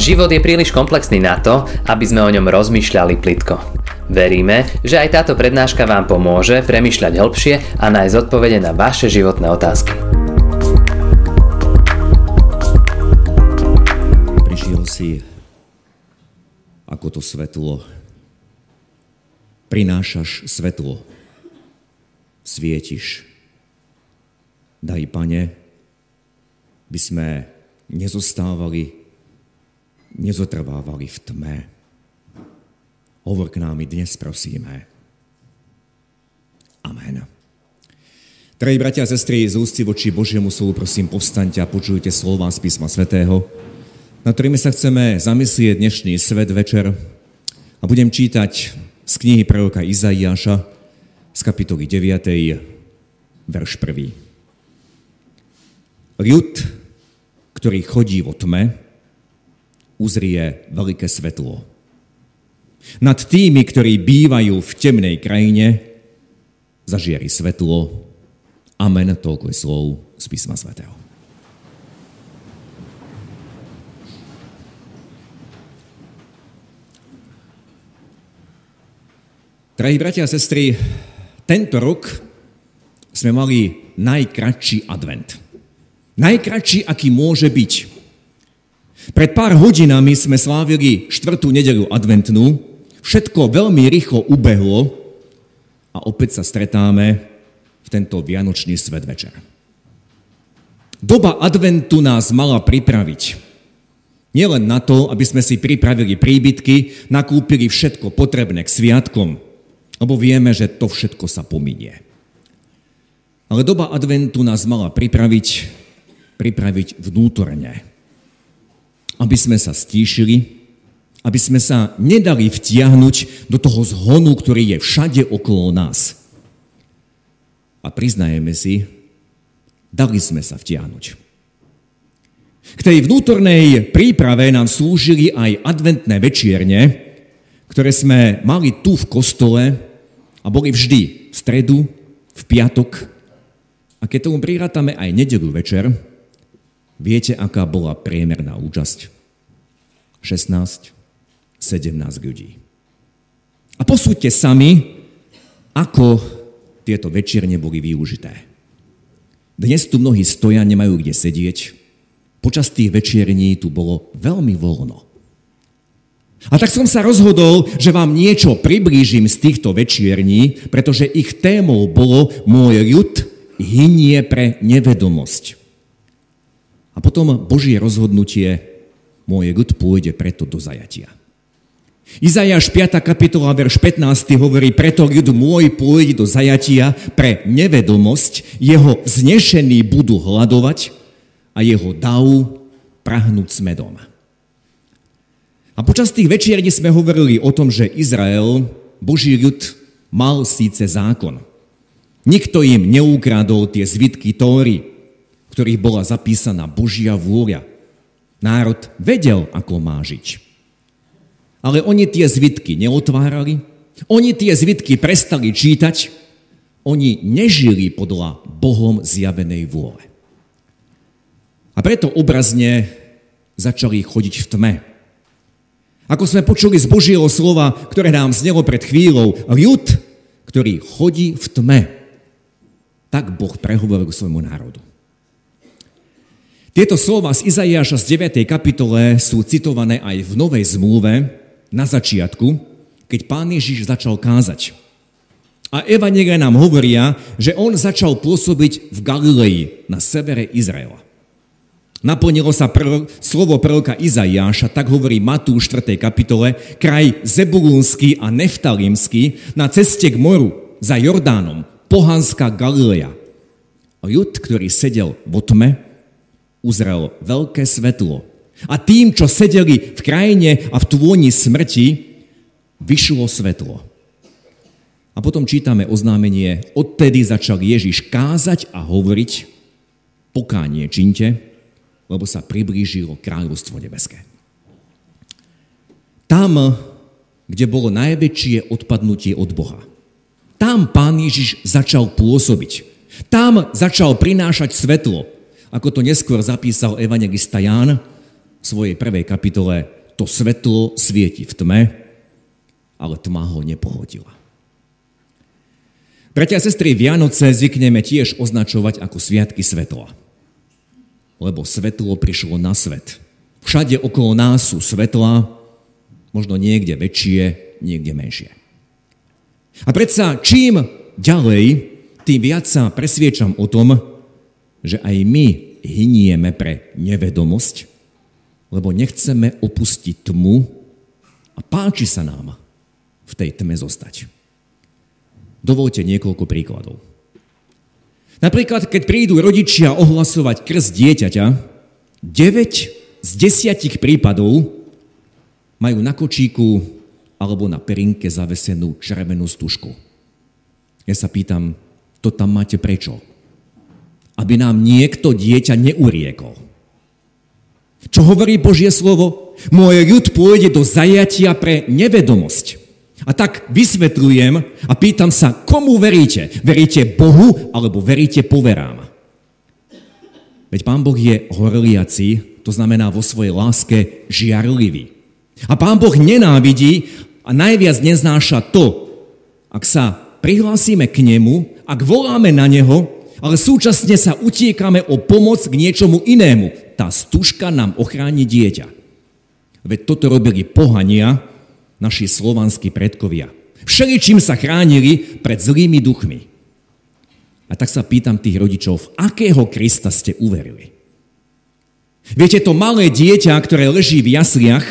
Život je príliš komplexný na to, aby sme o ňom rozmýšľali plitko. Veríme, že aj táto prednáška vám pomôže premyšľať hĺbšie a nájsť odpovede na vaše životné otázky. Prišiel si ako to svetlo. Prinášaš svetlo. Svietiš. Daj, pane, by sme nezostávali nezotrvávali v tme. Hovor k nám i dnes, prosíme. Amen. Drahí bratia a sestry, z úcty voči Božiemu slovu, prosím, povstaňte a počujte slova z písma svätého, na ktorými sa chceme zamyslieť dnešný svet večer. A budem čítať z knihy proroka Izaiáša z kapitoly 9, verš 1. Ľud, ktorý chodí vo tme, uzrie veľké svetlo. Nad tými, ktorí bývajú v temnej krajine, zažiari svetlo. Amen, toľko je slov z písma svätého. Drahí bratia a sestry, tento rok sme mali najkratší advent. Najkratší, aký môže byť. Pred pár hodinami sme slávili štvrtú nedelu adventnú, všetko veľmi rýchlo ubehlo a opäť sa stretáme v tento vianočný svet večer. Doba adventu nás mala pripraviť. Nielen na to, aby sme si pripravili príbytky, nakúpili všetko potrebné k sviatkom, lebo vieme, že to všetko sa pominie. Ale doba adventu nás mala pripraviť, pripraviť vnútorne aby sme sa stíšili, aby sme sa nedali vtiahnuť do toho zhonu, ktorý je všade okolo nás. A priznajeme si, dali sme sa vtiahnuť. K tej vnútornej príprave nám slúžili aj adventné večierne, ktoré sme mali tu v kostole a boli vždy v stredu, v piatok a keď tomu prirátame aj nedelu večer, Viete, aká bola priemerná účasť? 16, 17 ľudí. A posúďte sami, ako tieto večerne boli využité. Dnes tu mnohí stoja, nemajú kde sedieť. Počas tých večierní tu bolo veľmi voľno. A tak som sa rozhodol, že vám niečo priblížim z týchto večierní, pretože ich témou bolo môj ľud hynie pre nevedomosť. A potom Božie rozhodnutie, môj ľud pôjde preto do zajatia. Izajáš 5. kapitola, verš 15 hovorí, preto ľud môj pôjde do zajatia pre nevedomosť, jeho vznešení budú hľadovať a jeho dav prahnúť smedom. A počas tých večierní sme hovorili o tom, že Izrael, Boží ľud, mal síce zákon. Nikto im neukradol tie zvitky Tóry, ktorých bola zapísaná Božia vôľa. Národ vedel, ako má žiť. Ale oni tie zvitky neotvárali, oni tie zvitky prestali čítať, oni nežili podľa Bohom zjavenej vôle. A preto obrazne začali chodiť v tme. Ako sme počuli z Božieho slova, ktoré nám znelo pred chvíľou, ľud, ktorý chodí v tme, tak Boh prehovoril k svojmu národu. Tieto slova z Izaiáša z 9. kapitole sú citované aj v Novej zmluve na začiatku, keď pán Ježiš začal kázať. A Evangelia nám hovoria, že on začal pôsobiť v Galilei na severe Izraela. Naplnilo sa prv, slovo proroka Izaiáša, tak hovorí Matúš 4. kapitole, kraj Zebulúnsky a Neftalimský na ceste k moru za Jordánom, pohanská Galilea. Ľud, ktorý sedel vo tme, uzrel veľké svetlo. A tým, čo sedeli v krajine a v tvôni smrti, vyšlo svetlo. A potom čítame oznámenie, odtedy začal Ježiš kázať a hovoriť, pokánie činte, lebo sa priblížilo kráľovstvo nebeské. Tam, kde bolo najväčšie odpadnutie od Boha. Tam pán Ježiš začal pôsobiť. Tam začal prinášať svetlo ako to neskôr zapísal evangelista Ján, v svojej prvej kapitole to svetlo svieti v tme, ale tma ho nepohodila. Bratia a sestry, Vianoce zvykneme tiež označovať ako sviatky svetla. Lebo svetlo prišlo na svet. Všade okolo nás sú svetla, možno niekde väčšie, niekde menšie. A predsa čím ďalej, tým viac sa presviečam o tom, že aj my hynieme pre nevedomosť, lebo nechceme opustiť tmu a páči sa nám v tej tme zostať. Dovolte niekoľko príkladov. Napríklad, keď prídu rodičia ohlasovať krst dieťaťa, 9 z 10 prípadov majú na kočíku alebo na perinke zavesenú červenú stužku. Ja sa pýtam, to tam máte prečo? Aby nám niekto dieťa neuriekol. Čo hovorí Božie slovo? Môj ľud pôjde do zajatia pre nevedomosť. A tak vysvetľujem a pýtam sa, komu veríte? Veríte Bohu alebo veríte poverám? Veď Pán Boh je horliaci, to znamená vo svojej láske žiarlivý. A Pán Boh nenávidí a najviac neznáša to, ak sa prihlásime k Nemu, ak voláme na Neho, ale súčasne sa utiekame o pomoc k niečomu inému, tá stužka nám ochráni dieťa. Veď toto robili pohania, naši slovanskí predkovia. Všeličím sa chránili pred zlými duchmi. A tak sa pýtam tých rodičov, v akého Krista ste uverili? Viete, to malé dieťa, ktoré leží v jasliach,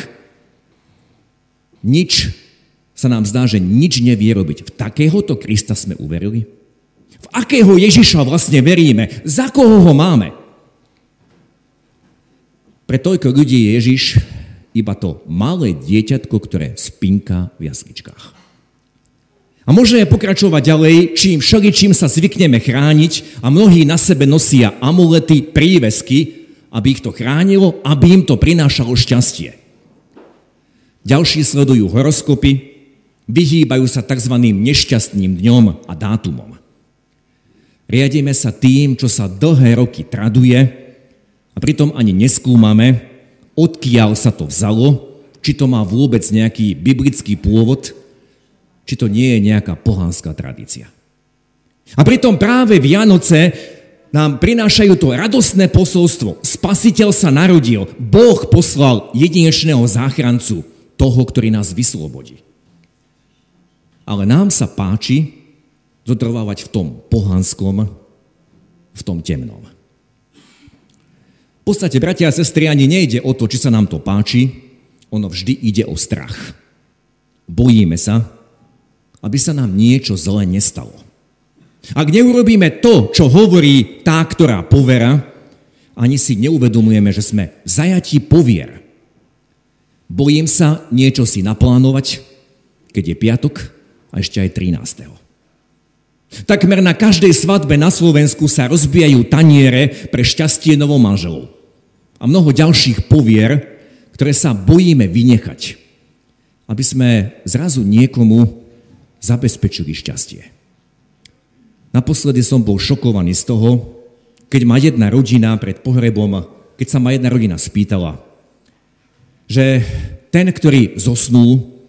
nič sa nám zdá, že nič nevie robiť. V takéhoto Krista sme uverili? V akého Ježiša vlastne veríme? Za koho ho máme? Pre toľko ľudí je Ježiš iba to malé dieťatko, ktoré spinka v jasličkách. A môžeme pokračovať ďalej, čím všeličím sa zvykneme chrániť a mnohí na sebe nosia amulety, prívesky, aby ich to chránilo, aby im to prinášalo šťastie. Ďalší sledujú horoskopy, vyhýbajú sa tzv. nešťastným dňom a dátumom. Riadíme sa tým, čo sa dlhé roky traduje a pritom ani neskúmame, odkiaľ sa to vzalo, či to má vôbec nejaký biblický pôvod, či to nie je nejaká pohánska tradícia. A pritom práve Vianoce nám prinášajú to radosné posolstvo. Spasiteľ sa narodil. Boh poslal jedinečného záchrancu, toho, ktorý nás vyslobodí. Ale nám sa páči zotrvávať v tom pohanskom, v tom temnom. V podstate, bratia a sestry, ani nejde o to, či sa nám to páči, ono vždy ide o strach. Bojíme sa, aby sa nám niečo zle nestalo. Ak neurobíme to, čo hovorí tá, ktorá povera, ani si neuvedomujeme, že sme zajatí povier. Bojím sa niečo si naplánovať, keď je piatok a ešte aj 13. Takmer na každej svadbe na Slovensku sa rozbijajú taniere pre šťastie novomanželov. A mnoho ďalších povier, ktoré sa bojíme vynechať, aby sme zrazu niekomu zabezpečili šťastie. Naposledy som bol šokovaný z toho, keď ma jedna rodina pred pohrebom, keď sa ma jedna rodina spýtala, že ten, ktorý zosnul,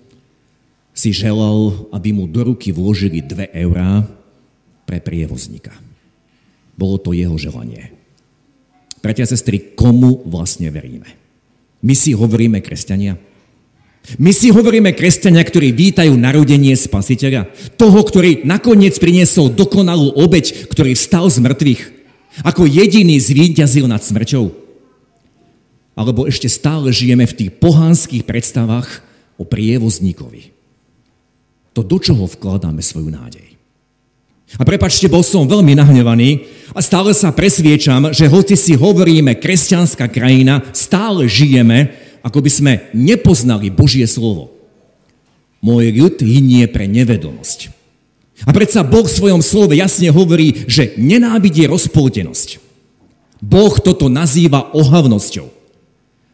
si želal, aby mu do ruky vložili dve eurá, pre prievozníka. Bolo to jeho želanie. Bratia a sestry, komu vlastne veríme? My si hovoríme kresťania? My si hovoríme kresťania, ktorí vítajú narodenie spasiteľa, toho, ktorý nakoniec priniesol dokonalú obeď, ktorý vstal z mŕtvych, ako jediný zvíťazil nad smrťou. Alebo ešte stále žijeme v tých pohánskych predstavách o prievozníkovi. To do čoho vkladáme svoju nádej? A prepačte, bol som veľmi nahnevaný a stále sa presviečam, že hoci si hovoríme kresťanská krajina, stále žijeme, ako by sme nepoznali Božie slovo. Môj ľud hynie pre nevedomosť. A predsa Boh v svojom slove jasne hovorí, že nenávidie rozpoltenosť. Boh toto nazýva ohavnosťou.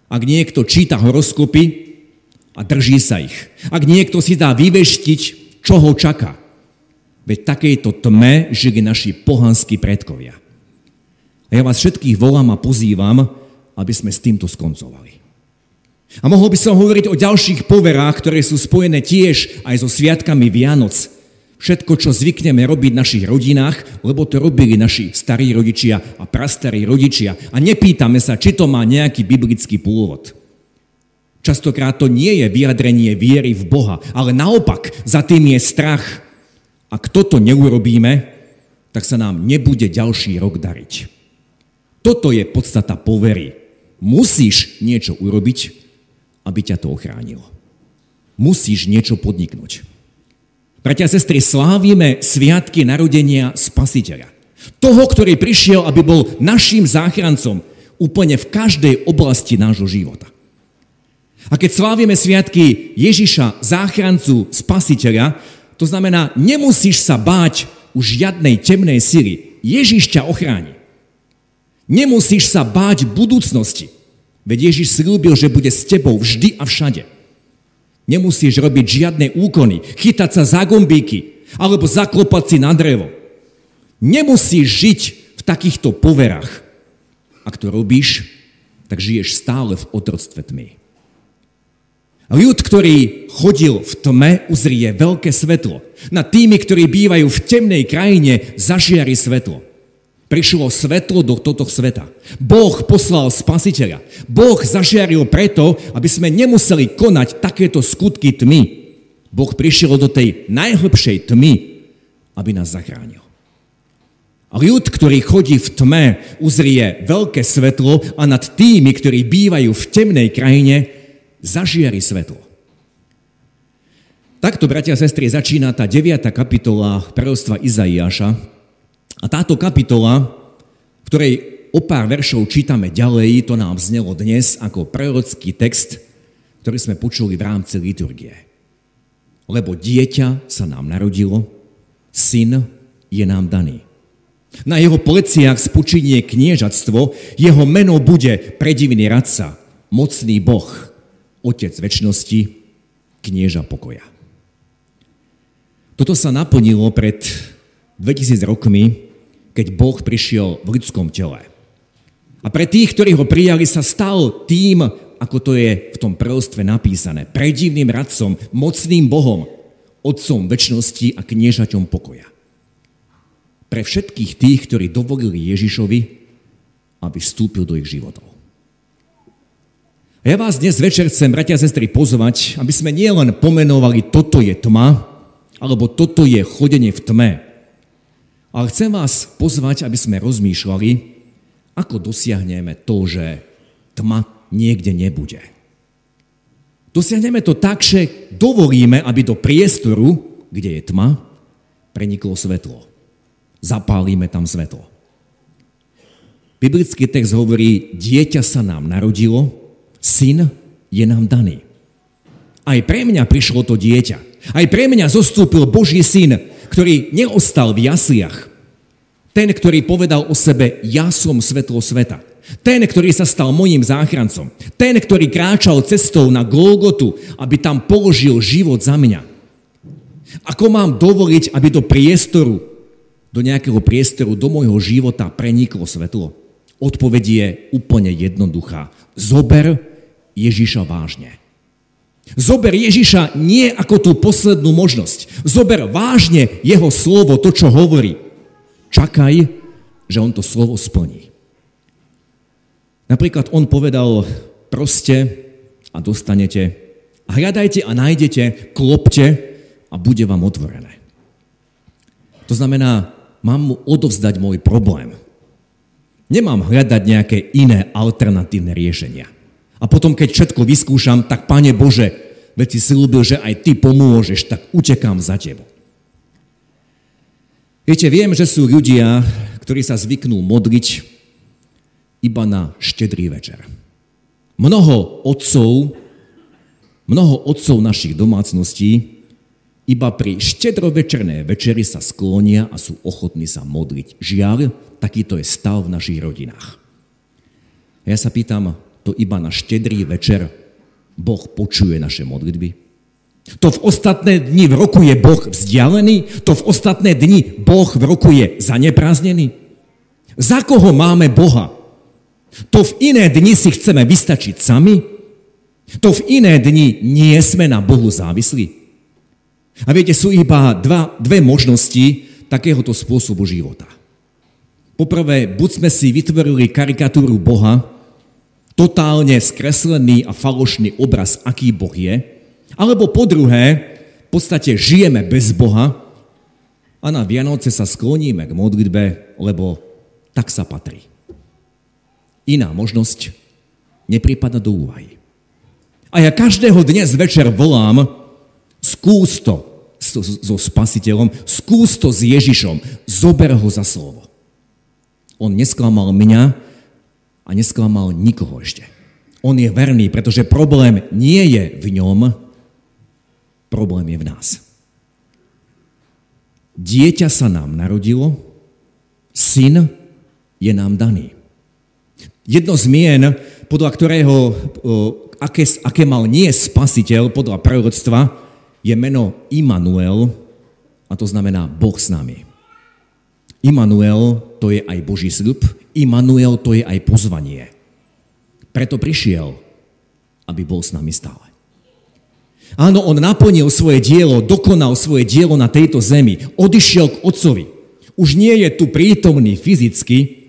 Ak niekto číta horoskopy a drží sa ich, ak niekto si dá vyveštiť, čo ho čaká, Veď takejto tme žili naši pohanskí predkovia. A ja vás všetkých volám a pozývam, aby sme s týmto skoncovali. A mohol by som hovoriť o ďalších poverách, ktoré sú spojené tiež aj so sviatkami Vianoc. Všetko, čo zvykneme robiť v našich rodinách, lebo to robili naši starí rodičia a prastarí rodičia. A nepýtame sa, či to má nejaký biblický pôvod. Častokrát to nie je vyjadrenie viery v Boha, ale naopak, za tým je strach. Ak toto neurobíme, tak sa nám nebude ďalší rok dariť. Toto je podstata povery. Musíš niečo urobiť, aby ťa to ochránilo. Musíš niečo podniknúť. Bratia a sestry, slávime sviatky narodenia Spasiteľa. Toho, ktorý prišiel, aby bol našim záchrancom úplne v každej oblasti nášho života. A keď slávime sviatky Ježiša, záchrancu, spasiteľa, to znamená, nemusíš sa báť už žiadnej temnej sily. Ježiš ťa ochráni. Nemusíš sa báť budúcnosti. Veď Ježiš slúbil, že bude s tebou vždy a všade. Nemusíš robiť žiadne úkony, chytať sa za gombíky alebo zaklopať si na drevo. Nemusíš žiť v takýchto poverách. Ak to robíš, tak žiješ stále v otroctve tmy. Ľud, ktorý chodil v tme, uzrie veľké svetlo. Na tými, ktorí bývajú v temnej krajine, zažiari svetlo. Prišlo svetlo do tohto sveta. Boh poslal spasiteľa. Boh zažiaril preto, aby sme nemuseli konať takéto skutky tmy. Boh prišiel do tej najhlbšej tmy, aby nás zachránil. A ľud, ktorý chodí v tme, uzrie veľké svetlo a nad tými, ktorí bývajú v temnej krajine, zažiari svetlo. Takto, bratia a sestry, začína tá 9. kapitola prorostva Izaiáša, a táto kapitola, v ktorej o pár veršov čítame ďalej, to nám znelo dnes ako prorocký text, ktorý sme počuli v rámci liturgie. Lebo dieťa sa nám narodilo, syn je nám daný. Na jeho pleciach spočinie kniežatstvo, jeho meno bude predivný radca, mocný boh, otec väčšnosti, knieža pokoja. Toto sa naplnilo pred 2000 rokmi keď Boh prišiel v ľudskom tele. A pre tých, ktorí ho prijali, sa stal tým, ako to je v tom prelstve napísané, predivným radcom, mocným Bohom, otcom väčšnosti a kniežaťom pokoja. Pre všetkých tých, ktorí dovolili Ježišovi, aby vstúpil do ich životov. Ja vás dnes večer chcem, bratia a sestry, pozvať, aby sme nielen pomenovali toto je tma, alebo toto je chodenie v tme, ale chcem vás pozvať, aby sme rozmýšľali, ako dosiahneme to, že tma niekde nebude. Dosiahneme to tak, že dovolíme, aby do priestoru, kde je tma, preniklo svetlo. Zapálime tam svetlo. Biblický text hovorí, dieťa sa nám narodilo, syn je nám daný. Aj pre mňa prišlo to dieťa. Aj pre mňa zostúpil Boží syn, ktorý neostal v jasliach. Ten, ktorý povedal o sebe, ja som svetlo sveta. Ten, ktorý sa stal mojim záchrancom. Ten, ktorý kráčal cestou na Golgotu, aby tam položil život za mňa. Ako mám dovoliť, aby do priestoru, do nejakého priestoru, do môjho života preniklo svetlo? Odpoveď je úplne jednoduchá. Zober Ježiša vážne. Zober Ježiša nie ako tú poslednú možnosť. Zober vážne jeho slovo, to, čo hovorí. Čakaj, že on to slovo splní. Napríklad on povedal, proste a dostanete, hľadajte a nájdete, klopte a bude vám otvorené. To znamená, mám mu odovzdať môj problém. Nemám hľadať nejaké iné alternatívne riešenia. A potom, keď všetko vyskúšam, tak Pane Bože, veď si slúbil, že aj Ty pomôžeš, tak utekám za Tebou. Viete, viem, že sú ľudia, ktorí sa zvyknú modliť iba na štedrý večer. Mnoho otcov, mnoho otcov našich domácností iba pri štedrovečernej večeri sa sklonia a sú ochotní sa modliť. Žiaľ, takýto je stav v našich rodinách. Ja sa pýtam, to iba na štedrý večer Boh počuje naše modlitby? To v ostatné dni v roku je Boh vzdialený? To v ostatné dni Boh v roku je zanepráznený? Za koho máme Boha? To v iné dni si chceme vystačiť sami? To v iné dni nie sme na Bohu závislí. A viete, sú iba dva, dve možnosti takéhoto spôsobu života. Poprvé, buď sme si vytvorili karikatúru Boha, totálne skreslený a falošný obraz, aký Boh je, alebo po druhé, v podstate žijeme bez Boha a na Vianoce sa skloníme k modlitbe, lebo tak sa patrí. Iná možnosť nepripada do úvahy. A ja každého dnes večer volám, skús to so, so spasiteľom, skús to s Ježišom, zober ho za slovo. On nesklamal mňa a nesklamal nikoho ešte. On je verný, pretože problém nie je v ňom, problém je v nás. Dieťa sa nám narodilo, syn je nám daný. Jedno z mien, podľa ktorého aké, aké mal nie spasiteľ podľa proroctva, je meno Immanuel a to znamená Boh s nami. Immanuel to je aj Boží sľub, Immanuel to je aj pozvanie. Preto prišiel, aby bol s nami stále. Áno, on naplnil svoje dielo, dokonal svoje dielo na tejto zemi, odišiel k Otcovi. Už nie je tu prítomný fyzicky,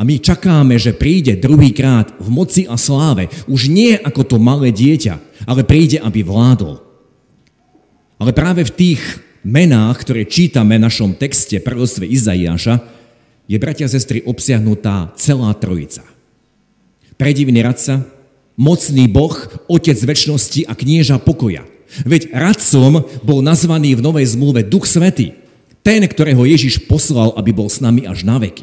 a my čakáme, že príde druhýkrát v moci a sláve. Už nie ako to malé dieťa, ale príde, aby vládol. Ale práve v tých menách, ktoré čítame v našom texte proroctve Izaiáša, je, bratia a sestry, obsiahnutá celá trojica. Predivný radca, mocný Boh, Otec väčšnosti a knieža pokoja. Veď radcom bol nazvaný v Novej zmluve Duch Svetý, ten, ktorého Ježiš poslal, aby bol s nami až na veky.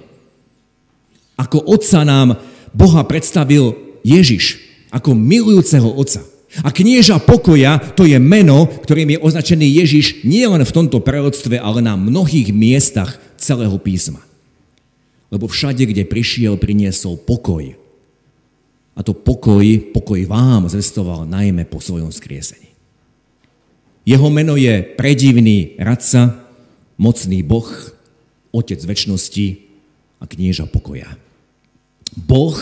Ako otca nám Boha predstavil Ježiš, ako milujúceho otca. A knieža pokoja to je meno, ktorým je označený Ježiš nie len v tomto prerodstve, ale na mnohých miestach celého písma. Lebo všade, kde prišiel, priniesol pokoj. A to pokoj, pokoj vám zvestoval najmä po svojom skriesení. Jeho meno je predivný radca, mocný Boh, Otec väčšnosti a knieža pokoja. Boh,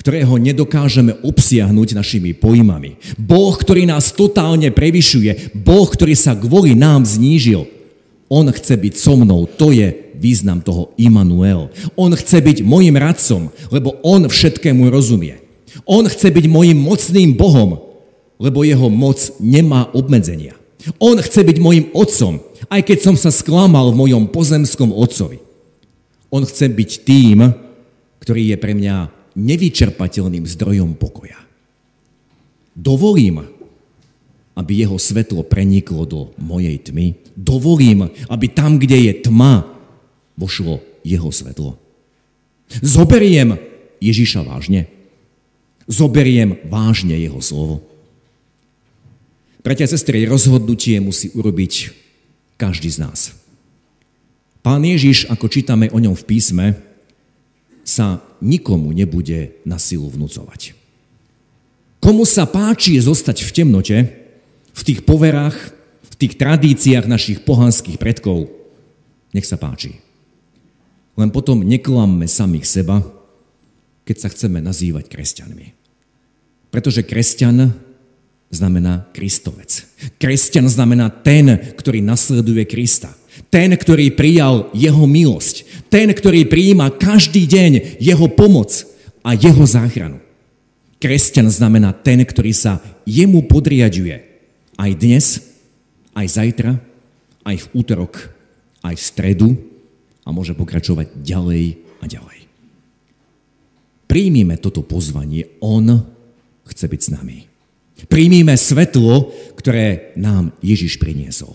ktorého nedokážeme obsiahnuť našimi pojmami. Boh, ktorý nás totálne prevyšuje. Boh, ktorý sa kvôli nám znížil. On chce byť so mnou. To je význam toho Immanuel. On chce byť mojim radcom, lebo on všetkému rozumie. On chce byť mojim mocným Bohom, lebo jeho moc nemá obmedzenia. On chce byť mojim otcom, aj keď som sa sklamal v mojom pozemskom otcovi. On chce byť tým, ktorý je pre mňa nevyčerpateľným zdrojom pokoja. Dovolím, aby jeho svetlo preniklo do mojej tmy. Dovolím, aby tam, kde je tma, vošlo jeho svetlo. Zoberiem Ježiša vážne. Zoberiem vážne jeho slovo. Bratia a sestry, rozhodnutie musí urobiť každý z nás. Pán Ježiš, ako čítame o ňom v písme, sa nikomu nebude na silu vnúcovať. Komu sa páči zostať v temnote, v tých poverách, v tých tradíciách našich pohanských predkov, nech sa páči. Len potom neklamme samých seba, keď sa chceme nazývať kresťanmi. Pretože kresťan znamená Kristovec. Kresťan znamená ten, ktorý nasleduje Krista. Ten, ktorý prijal jeho milosť. Ten, ktorý prijíma každý deň jeho pomoc a jeho záchranu. Kresťan znamená ten, ktorý sa jemu podriaduje aj dnes, aj zajtra, aj v útorok, aj v stredu a môže pokračovať ďalej a ďalej. Príjmime toto pozvanie, On chce byť s nami. Príjmime svetlo, ktoré nám Ježiš priniesol.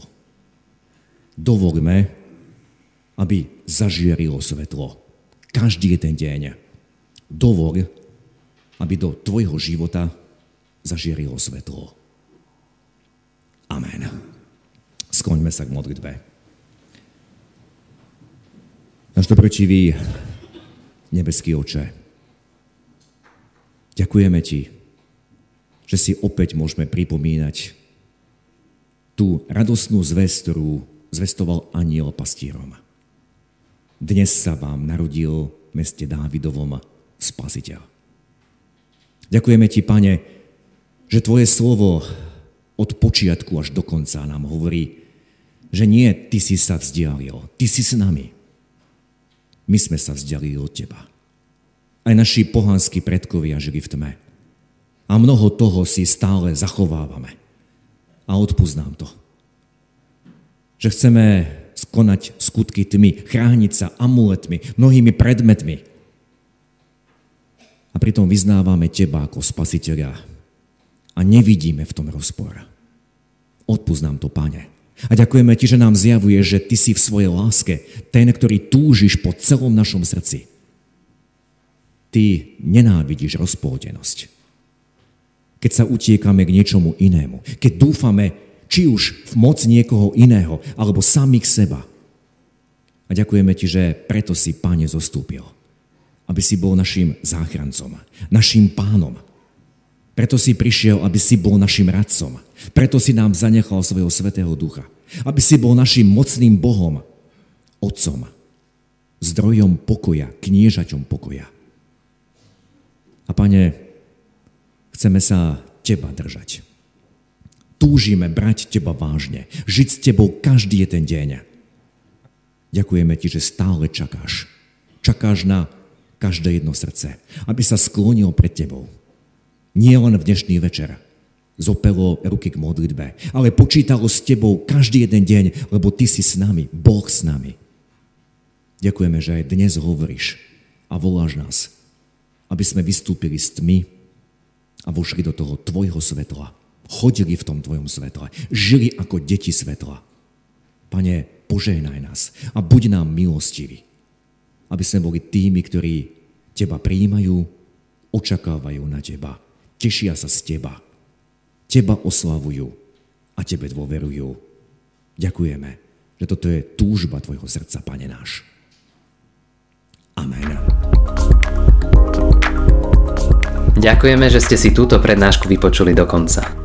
Dovolme, aby zažierilo svetlo. Každý ten deň. Dovol, aby do tvojho života zažierilo svetlo. Amen. Skloňme sa k modlitbe. Náš dobročivý nebeský oče, ďakujeme ti, že si opäť môžeme pripomínať tú radosnú zväz, ktorú zvestoval aniel pastierom. Dnes sa vám narodil v meste Dávidovom spasiteľ. Ďakujeme ti, pane, že Tvoje slovo od počiatku až do konca nám hovorí, že nie Ty si sa vzdialil, Ty si s nami. My sme sa vzdialili od Teba. Aj naši pohanskí predkovia žili v tme. A mnoho toho si stále zachovávame. A odpúsť to. Že chceme skonať skutky tmy, chrániť sa amuletmi, mnohými predmetmi. A pritom vyznávame Teba ako spasiteľa. A nevidíme v tom rozpor. Odpúsť nám to, Pane. A ďakujeme Ti, že nám zjavuje, že Ty si v svojej láske ten, ktorý túžiš po celom našom srdci. Ty nenávidíš rozpoltenosť. Keď sa utiekame k niečomu inému, keď dúfame či už v moc niekoho iného, alebo samých seba. A ďakujeme Ti, že preto si, Páne, zostúpil. Aby si bol našim záchrancom, našim pánom. Preto si prišiel, aby si bol našim radcom. Preto si nám zanechal svojho svetého ducha. Aby si bol našim mocným Bohom, Otcom, zdrojom pokoja, kniežaťom pokoja. A pane, chceme sa Teba držať. Túžime brať Teba vážne, žiť s Tebou každý jeden deň. Ďakujeme Ti, že stále čakáš. Čakáš na každé jedno srdce, aby sa sklonil pred Tebou. Nie len v dnešný večer, zopelo ruky k modlitbe, ale počítalo s tebou každý jeden deň, lebo ty si s nami, Boh s nami. Ďakujeme, že aj dnes hovoríš a voláš nás, aby sme vystúpili z tmy a vošli do toho tvojho svetla. Chodili v tom tvojom svetle. Žili ako deti svetla. Pane, požehnaj nás a buď nám milostivý, aby sme boli tými, ktorí teba prijímajú, očakávajú na teba, tešia sa z teba teba oslavujú a tebe dôverujú. Ďakujeme, že toto je túžba tvojho srdca, Pane náš. Amen. Ďakujeme, že ste si túto prednášku vypočuli do konca.